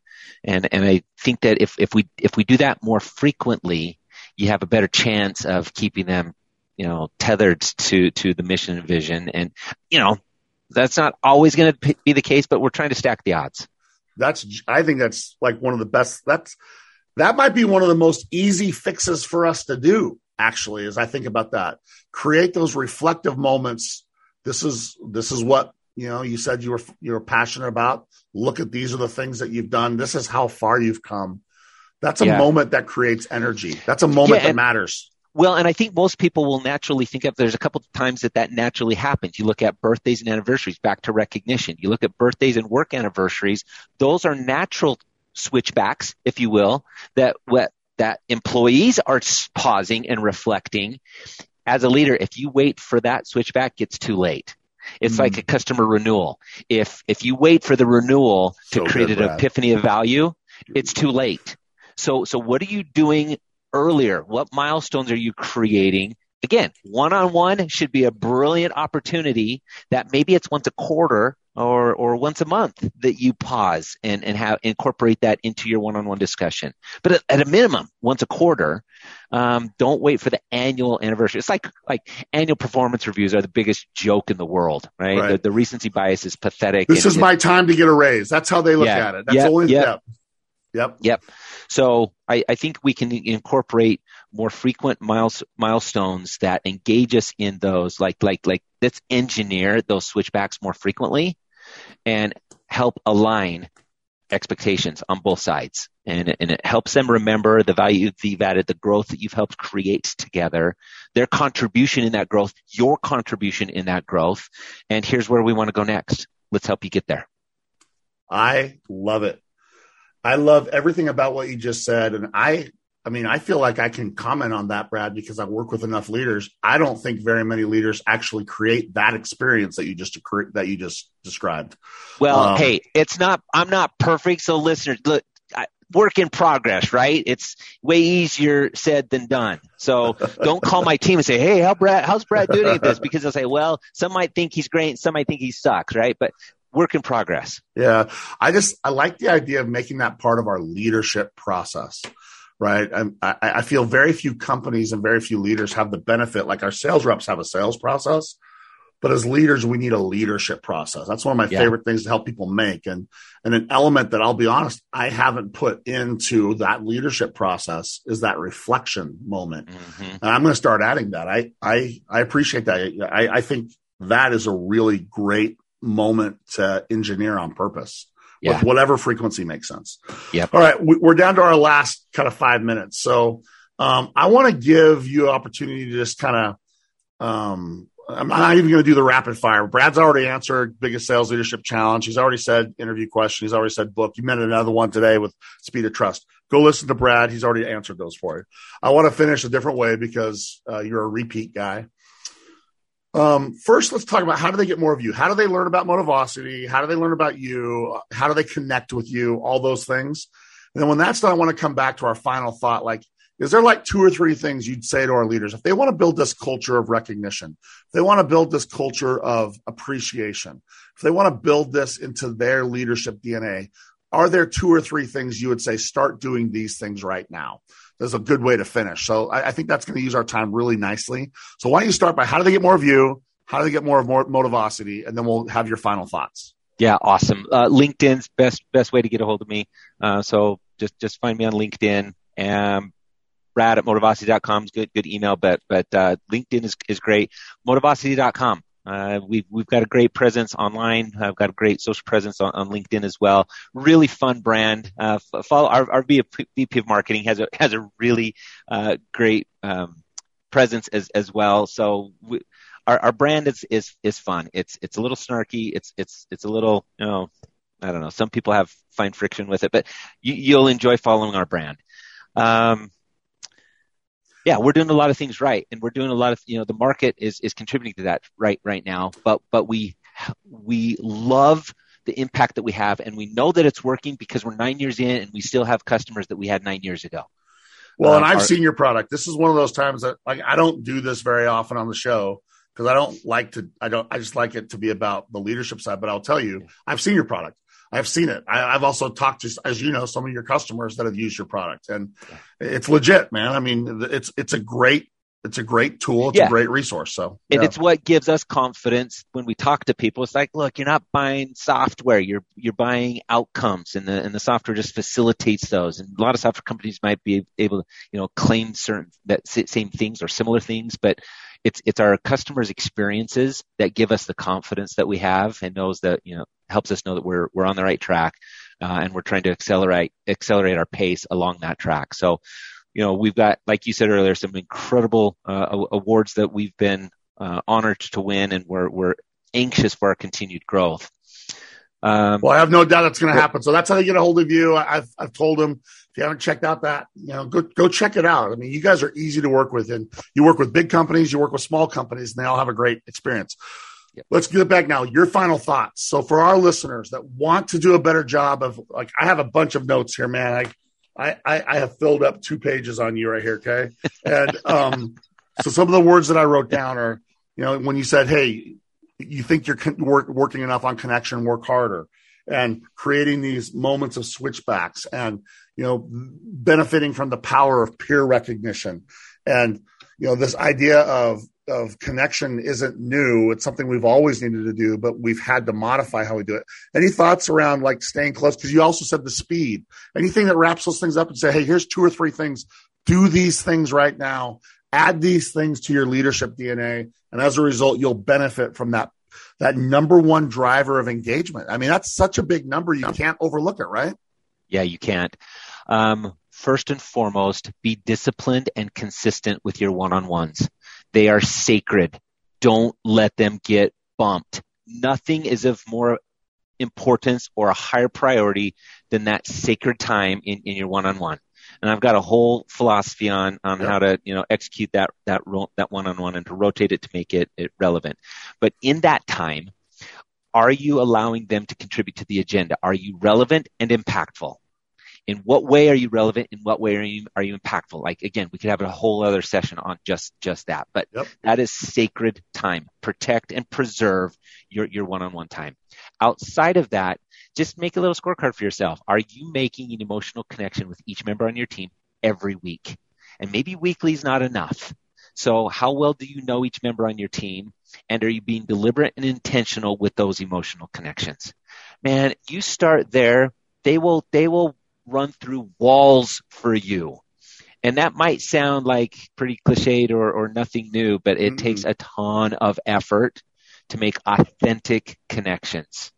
And and I think that if if we if we do that more frequently, you have a better chance of keeping them, you know, tethered to to the mission and vision. And you know, that's not always going to be the case, but we're trying to stack the odds.
That's I think that's like one of the best. That's that might be one of the most easy fixes for us to do, actually, as I think about that. Create those reflective moments. This is this is what you know you said you were you're passionate about. Look at these are the things that you've done. This is how far you've come. That's a yeah. moment that creates energy. That's a moment yeah, that matters.
Well, and I think most people will naturally think of there's a couple of times that that naturally happens. You look at birthdays and anniversaries, back to recognition. You look at birthdays and work anniversaries. Those are natural switchbacks, if you will, that what that employees are pausing and reflecting. As a leader, if you wait for that switchback, it's too late. It's mm. like a customer renewal. If if you wait for the renewal to create good, an Brad. epiphany of value, it's too late. So so what are you doing earlier? What milestones are you creating again, one on one should be a brilliant opportunity that maybe it's once a quarter or, or once a month that you pause and, and have incorporate that into your one-on-one discussion. But at, at a minimum, once a quarter, um, don't wait for the annual anniversary. It's like, like annual performance reviews are the biggest joke in the world, right? right. The, the, recency bias is pathetic.
This is my time to get a raise. That's how they look yeah, at it. That's yep,
yep. Yep. Yep. Yep. So I, I think we can incorporate more frequent miles, milestones that engage us in those, like, like, like let's engineer those switchbacks more frequently and help align expectations on both sides. And, and it helps them remember the value that you've added, the growth that you've helped create together, their contribution in that growth, your contribution in that growth. And here's where we want to go next. Let's help you get there.
I love it. I love everything about what you just said. And I, I mean, I feel like I can comment on that, Brad, because I work with enough leaders. I don't think very many leaders actually create that experience that you just that you just described.
Well, um, hey, it's not. I'm not perfect, so listeners, look, I, work in progress, right? It's way easier said than done. So *laughs* don't call my team and say, "Hey, how Brad? How's Brad doing at this?" Because they'll say, "Well, some might think he's great, some might think he sucks," right? But work in progress.
Yeah. I just, I like the idea of making that part of our leadership process, right? I, I feel very few companies and very few leaders have the benefit, like our sales reps have a sales process. But as leaders, we need a leadership process. That's one of my yeah. favorite things to help people make. And, and an element that I'll be honest, I haven't put into that leadership process is that reflection moment. Mm-hmm. And I'm going to start adding that. I, I, I appreciate that. I, I think that is a really great moment to engineer on purpose yeah. with whatever frequency makes sense.
Yep.
All right. We're down to our last kind of five minutes. So um, I want to give you an opportunity to just kind of, um, I'm not even going to do the rapid fire. Brad's already answered biggest sales leadership challenge. He's already said interview question. He's already said book. You met another one today with speed of trust. Go listen to Brad. He's already answered those for you. I want to finish a different way because uh, you're a repeat guy. Um, first, let's talk about how do they get more of you? How do they learn about Motivosity? How do they learn about you? How do they connect with you? All those things. And then when that's done, I want to come back to our final thought. Like, is there like two or three things you'd say to our leaders if they want to build this culture of recognition, if they want to build this culture of appreciation, if they want to build this into their leadership DNA, are there two or three things you would say start doing these things right now? Is a good way to finish. So I, I think that's going to use our time really nicely. So why don't you start by how do they get more of you? How do they get more of more motivosity? And then we'll have your final thoughts.
Yeah, awesome. Uh, LinkedIn's best best way to get a hold of me. Uh, so just just find me on LinkedIn. Um, Brad at motivosity.com is good good email, but but uh, LinkedIn is is great. Motivosity.com. Uh, we've we've got a great presence online. I've got a great social presence on, on LinkedIn as well. Really fun brand. Uh, follow our, our VP of marketing has a has a really uh, great um, presence as as well. So we, our our brand is is is fun. It's it's a little snarky. It's it's it's a little you know I don't know. Some people have find friction with it, but you, you'll enjoy following our brand. Um, yeah, we're doing a lot of things right, and we're doing a lot of you know the market is is contributing to that right right now. But but we we love the impact that we have, and we know that it's working because we're nine years in, and we still have customers that we had nine years ago.
Well, and um, I've our, seen your product. This is one of those times that like I don't do this very often on the show because I don't like to. I don't. I just like it to be about the leadership side. But I'll tell you, I've seen your product. I've seen it. I, have also talked to, as you know, some of your customers that have used your product, and it's legit, man. I mean, it's it's a great it's a great tool. It's yeah. a great resource. So,
and it's what gives us confidence when we talk to people. It's like, look, you're not buying software. You're, you're buying outcomes and the, and the software just facilitates those. And a lot of software companies might be able to, you know, claim certain that same things or similar things, but it's, it's our customers experiences that give us the confidence that we have and knows that, you know, helps us know that we're we're on the right track, uh, and we're trying to accelerate accelerate our pace along that track. So, you know, we've got, like you said earlier, some incredible uh, awards that we've been uh, honored to win, and we're we're anxious for our continued growth.
Um, well, I have no doubt that's going to happen. So that's how they get a hold of you. I've I've told them if you haven't checked out that, you know, go go check it out. I mean, you guys are easy to work with, and you work with big companies, you work with small companies, and they all have a great experience. Yep. Let's get back now. Your final thoughts. So for our listeners that want to do a better job of like, I have a bunch of notes here, man. I, I, I have filled up two pages on you right here. Okay. *laughs* And, um, so some of the words that I wrote down are, you know, when you said, "Hey, you think you're con- work, working enough on connection, work harder," and creating these moments of switchbacks, and you know, benefiting from the power of peer recognition, and you know, this idea of of connection isn't new. It's something we've always needed to do, but we've had to modify how we do it. Any thoughts around like staying close? Because you also said the speed. Anything that wraps those things up and say, hey, here's two or three things. Do these things right now. Add these things to your leadership DNA, and as a result, you'll benefit from that that number one driver of engagement. I mean, that's such a big number. You can't overlook it, right?
Yeah, you can't. Um, first and foremost, be disciplined and consistent with your one-on-ones. They are sacred. Don't let them get bumped. Nothing is of more importance or a higher priority than that sacred time in, in your one-on-one. And I've got a whole philosophy on, on how to, you know, execute that, that, that one-on-one and to rotate it to make it, it relevant. But in that time, are you allowing them to contribute to the agenda? Are you relevant and impactful? In what way are you relevant? In what way are you, are you impactful? Like again, we could have a whole other session on just, just that, but yep. that is sacred time. Protect and preserve your, your one-on-one time. Outside of that, just make a little scorecard for yourself. Are you making an emotional connection with each member on your team every week? And maybe weekly is not enough. So how well do you know each member on your team? And are you being deliberate and intentional with those emotional connections? Man, you start there. They will, they will run through walls for you. And that might sound like pretty cliched or, or nothing new, but it mm-hmm. takes a ton of effort to make authentic connections.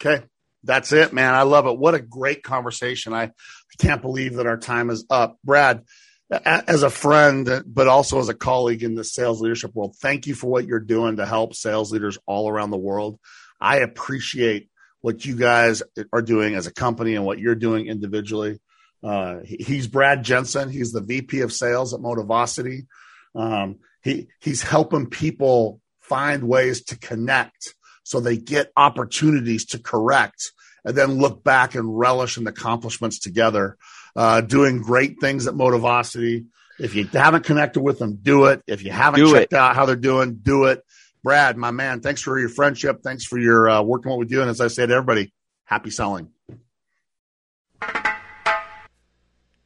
Okay. That's it, man. I love it. What a great conversation. I can't believe that our time is up. Brad, as a friend, but also as a colleague in the sales leadership world, thank you for what you're doing to help sales leaders all around the world. I appreciate what you guys are doing as a company and what you're doing individually. Uh, he's Brad Jensen. He's the VP of Sales at Motivosity. Um, he he's helping people find ways to connect so they get opportunities to correct and then look back and relish in the accomplishments together. Uh, doing great things at Motivosity. If you haven't connected with them, do it. If you haven't do checked it. out how they're doing, do it. Brad, my man, thanks for your friendship. Thanks for your uh, working what we do. And as I said, to everybody, happy selling.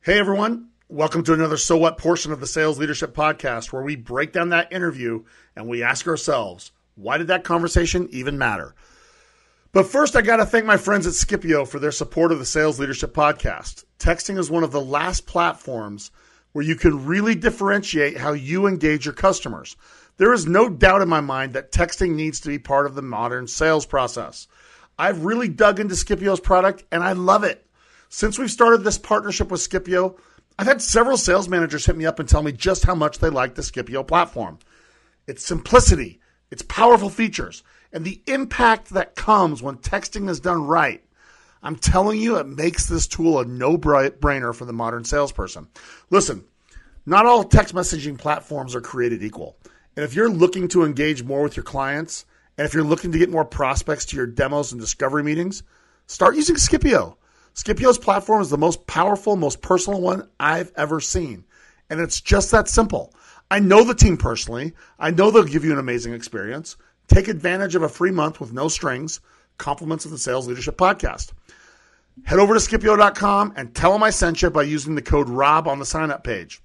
Hey, everyone. Welcome to another So What portion of the Sales Leadership Podcast, where we break down that interview and we ask ourselves, why did that conversation even matter? But first, I got to thank my friends at Scipio for their support of the Sales Leadership Podcast. Texting is one of the last platforms where you can really differentiate how you engage your customers. There is no doubt in my mind that texting needs to be part of the modern sales process. I've really dug into Scipio's product and I love it. Since we've started this partnership with Scipio, I've had several sales managers hit me up and tell me just how much they like the Scipio platform. Its simplicity, its powerful features, and the impact that comes when texting is done right. I'm telling you, it makes this tool a no brainer for the modern salesperson. Listen, not all text messaging platforms are created equal. And if you're looking to engage more with your clients, and if you're looking to get more prospects to your demos and discovery meetings, start using Scipio. Scipio's platform is the most powerful, most personal one I've ever seen. And it's just that simple. I know the team personally. I know they'll give you an amazing experience. Take advantage of a free month with no strings, compliments of the Sales Leadership Podcast. Head over to Scipio.com and tell them I sent you by using the code ROB on the sign up page.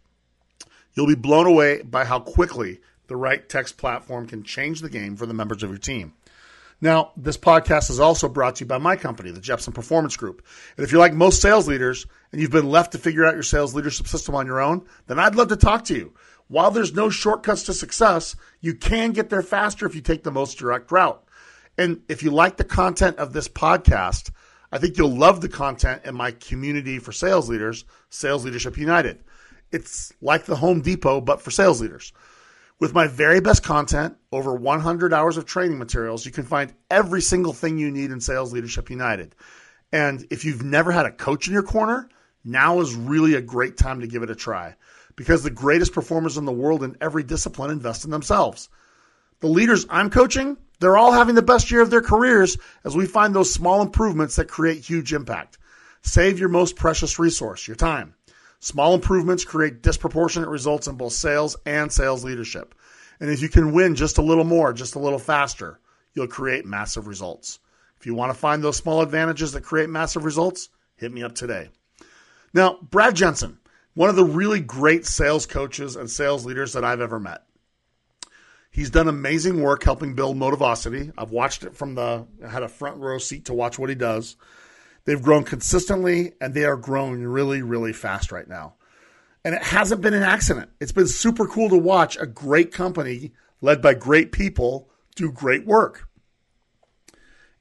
You'll be blown away by how quickly the right text platform can change the game for the members of your team. Now, this podcast is also brought to you by my company, the Jeppsen Performance Group. And if you're like most sales leaders and you've been left to figure out your sales leadership system on your own, then I'd love to talk to you. While there's no shortcuts to success, you can get there faster if you take the most direct route. And if you like the content of this podcast, I think you'll love the content in my community for sales leaders, Sales Leadership United. It's like the Home Depot, but for sales leaders. With my very best content, over 100 hours of training materials, you can find every single thing you need in Sales Leadership United. And if you've never had a coach in your corner, now is really a great time to give it a try because the greatest performers in the world in every discipline invest in themselves. The leaders I'm coaching, they're all having the best year of their careers as we find those small improvements that create huge impact. Save your most precious resource, your time. Small improvements create disproportionate results in both sales and sales leadership. And if you can win just a little more, just a little faster, you'll create massive results. If you want to find those small advantages that create massive results, hit me up today. Now, Brad Jensen, one of the really great sales coaches and sales leaders that I've ever met. He's done amazing work helping build Motivosity. I've watched it from the I had a front row seat to watch what he does. They've grown consistently and they are growing really, really fast right now. And it hasn't been an accident. It's been super cool to watch a great company led by great people do great work.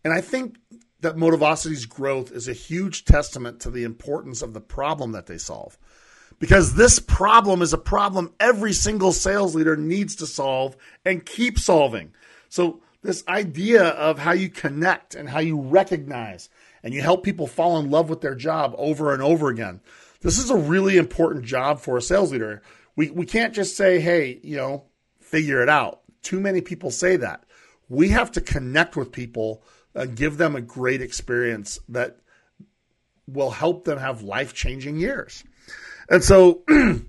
And I think that Motivosity's growth is a huge testament to the importance of the problem that they solve. Because this problem is a problem every single sales leader needs to solve and keep solving. So, this idea of how you connect and how you recognize and you help people fall in love with their job over and over again. This is a really important job for a sales leader. We, we can't just say, hey, you know, figure it out. Too many people say that. We have to connect with people and give them a great experience that will help them have life changing years. And so, *clears throat*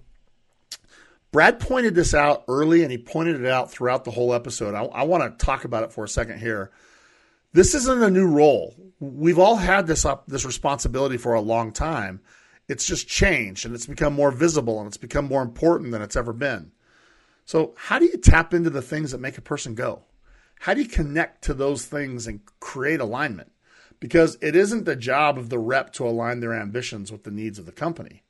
Brad pointed this out early and he pointed it out throughout the whole episode. I, I want to talk about it for a second here. This isn't a new role. We've all had this up, this responsibility for a long time. It's just changed and it's become more visible and it's become more important than it's ever been. So, how do you tap into the things that make a person go? How do you connect to those things and create alignment? Because it isn't the job of the rep to align their ambitions with the needs of the company.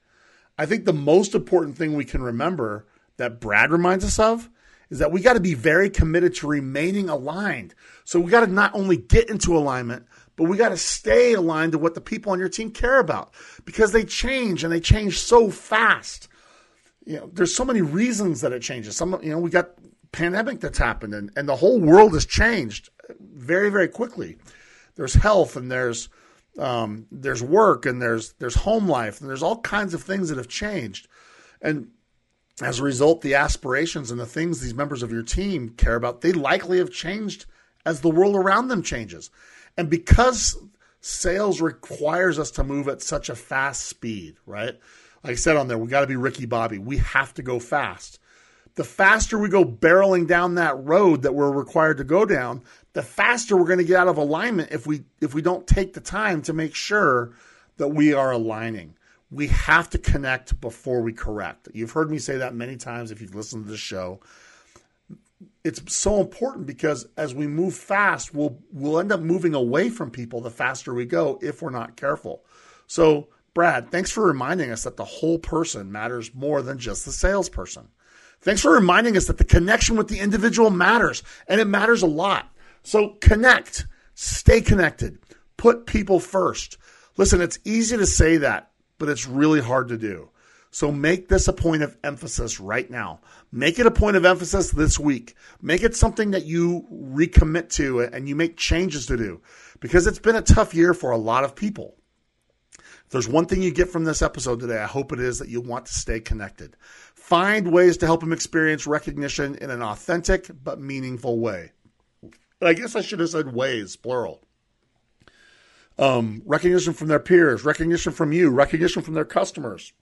I think the most important thing we can remember that Brad reminds us of is that we got to be very committed to remaining aligned. So we got to not only get into alignment, but we got to stay aligned to what the people on your team care about because they change and they change so fast. You know, there's so many reasons that it changes. Some, you know, we got pandemic that's happened and, and the whole world has changed very, very quickly. There's health and there's um, there's work and there's there's home life and there's all kinds of things that have changed. And as a result, the aspirations and the things these members of your team care about, they likely have changed as the world around them changes. And because sales requires us to move at such a fast speed, right? Like I said on there, we got to be Ricky Bobby. We have to go fast. The faster we go barreling down that road that we're required to go down, the faster we're going to get out of alignment if we if we don't take the time to make sure that we are aligning we have to connect before we correct. You've heard me say that many times if you've listened to the show. It's so important because as we move fast, we'll we'll end up moving away from people the faster we go if we're not careful. So, Brad, thanks for reminding us that the whole person matters more than just the salesperson. Thanks for reminding us that the connection with the individual matters, and it matters a lot. So, connect, stay connected, put people first. Listen, it's easy to say that but it's really hard to do. So make this a point of emphasis right now. Make it a point of emphasis this week. Make it something that you recommit to and you make changes to do because it's been a tough year for a lot of people. If there's one thing you get from this episode today, I hope it is that you want to stay connected. Find ways to help them experience recognition in an authentic but meaningful way. I guess I should have said ways, plural um, recognition from their peers, recognition from you, recognition from their customers.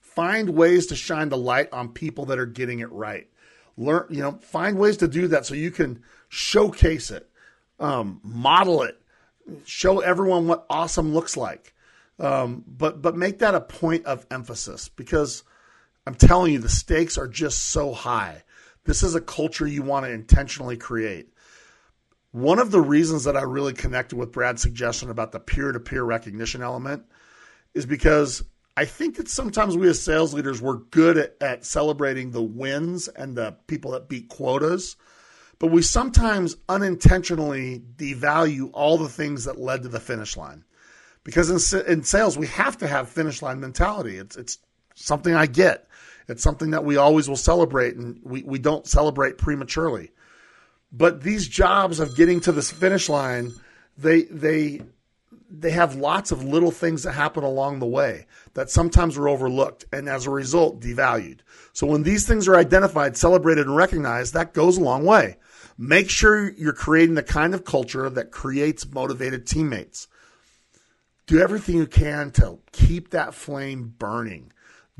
Find ways to shine the light on people that are getting it right. Learn, you know, find ways to do that so you can showcase it, um, model it, show everyone what awesome looks like. Um, but but make that a point of emphasis because I'm telling you the stakes are just so high. This is a culture you want to intentionally create. One of the reasons that I really connected with Brad's suggestion about the peer to peer recognition element is because I think that sometimes we as sales leaders we're good at, at, celebrating the wins and the people that beat quotas, but we sometimes unintentionally devalue all the things that led to the finish line. Because in, in sales, we have to have finish line mentality. It's it's something I get. It's something that we always will celebrate, and we, we don't celebrate prematurely. But these jobs of getting to this finish line, they they they have lots of little things that happen along the way that sometimes are overlooked and as a result devalued. So when these things are identified, celebrated, and recognized, that goes a long way. Make sure you're creating the kind of culture that creates motivated teammates. do everything you can to keep that flame burning.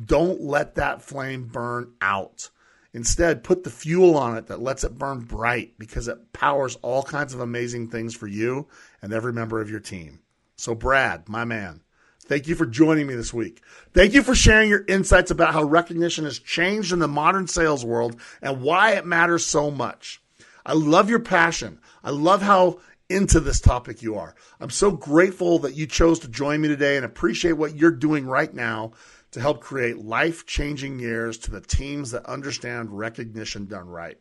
Don't let that flame burn out. Instead, put the fuel on it that lets it burn bright because it powers all kinds of amazing things for you and every member of your team. So, Brad, my man, thank you for joining me this week. Thank you for sharing your insights about how recognition has changed in the modern sales world and why it matters so much. I love your passion. I love how into this topic you are. I'm so grateful that you chose to join me today and appreciate what you're doing right now to help create life changing years to the teams that understand recognition done right.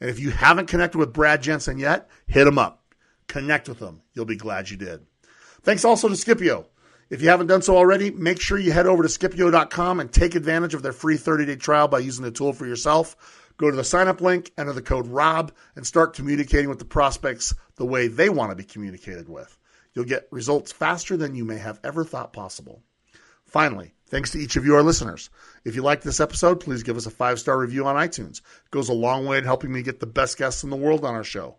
And if you haven't connected with Brad Jensen yet, hit him up. Connect with him. You'll be glad you did. Thanks also to Scipio. If you haven't done so already, make sure you head over to Scipio.com and take advantage of their free 30 day trial by using the tool for yourself. Go to the sign up link, enter the code ROB, and start communicating with the prospects the way they want to be communicated with. You'll get results faster than you may have ever thought possible. Finally, thanks to each of you, our listeners. If you like this episode, please give us a five star review on iTunes. It goes a long way in helping me get the best guests in the world on our show.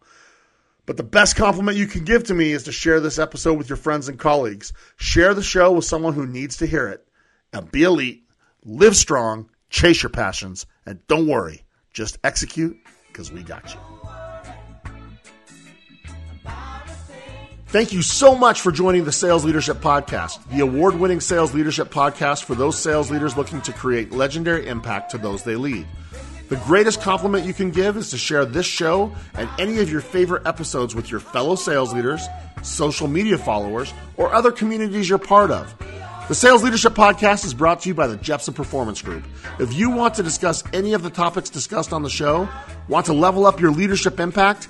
But the best compliment you can give to me is to share this episode with your friends and colleagues. Share the show with someone who needs to hear it. And be elite, live strong, chase your passions, and don't worry, just execute because we got you. Thank you so much for joining the Sales Leadership Podcast, the award winning sales leadership podcast for those sales leaders looking to create legendary impact to those they lead. The greatest compliment you can give is to share this show and any of your favorite episodes with your fellow sales leaders, social media followers, or other communities you're part of. The Sales Leadership Podcast is brought to you by the Jeppsen Performance Group. If you want to discuss any of the topics discussed on the show, want to level up your leadership impact,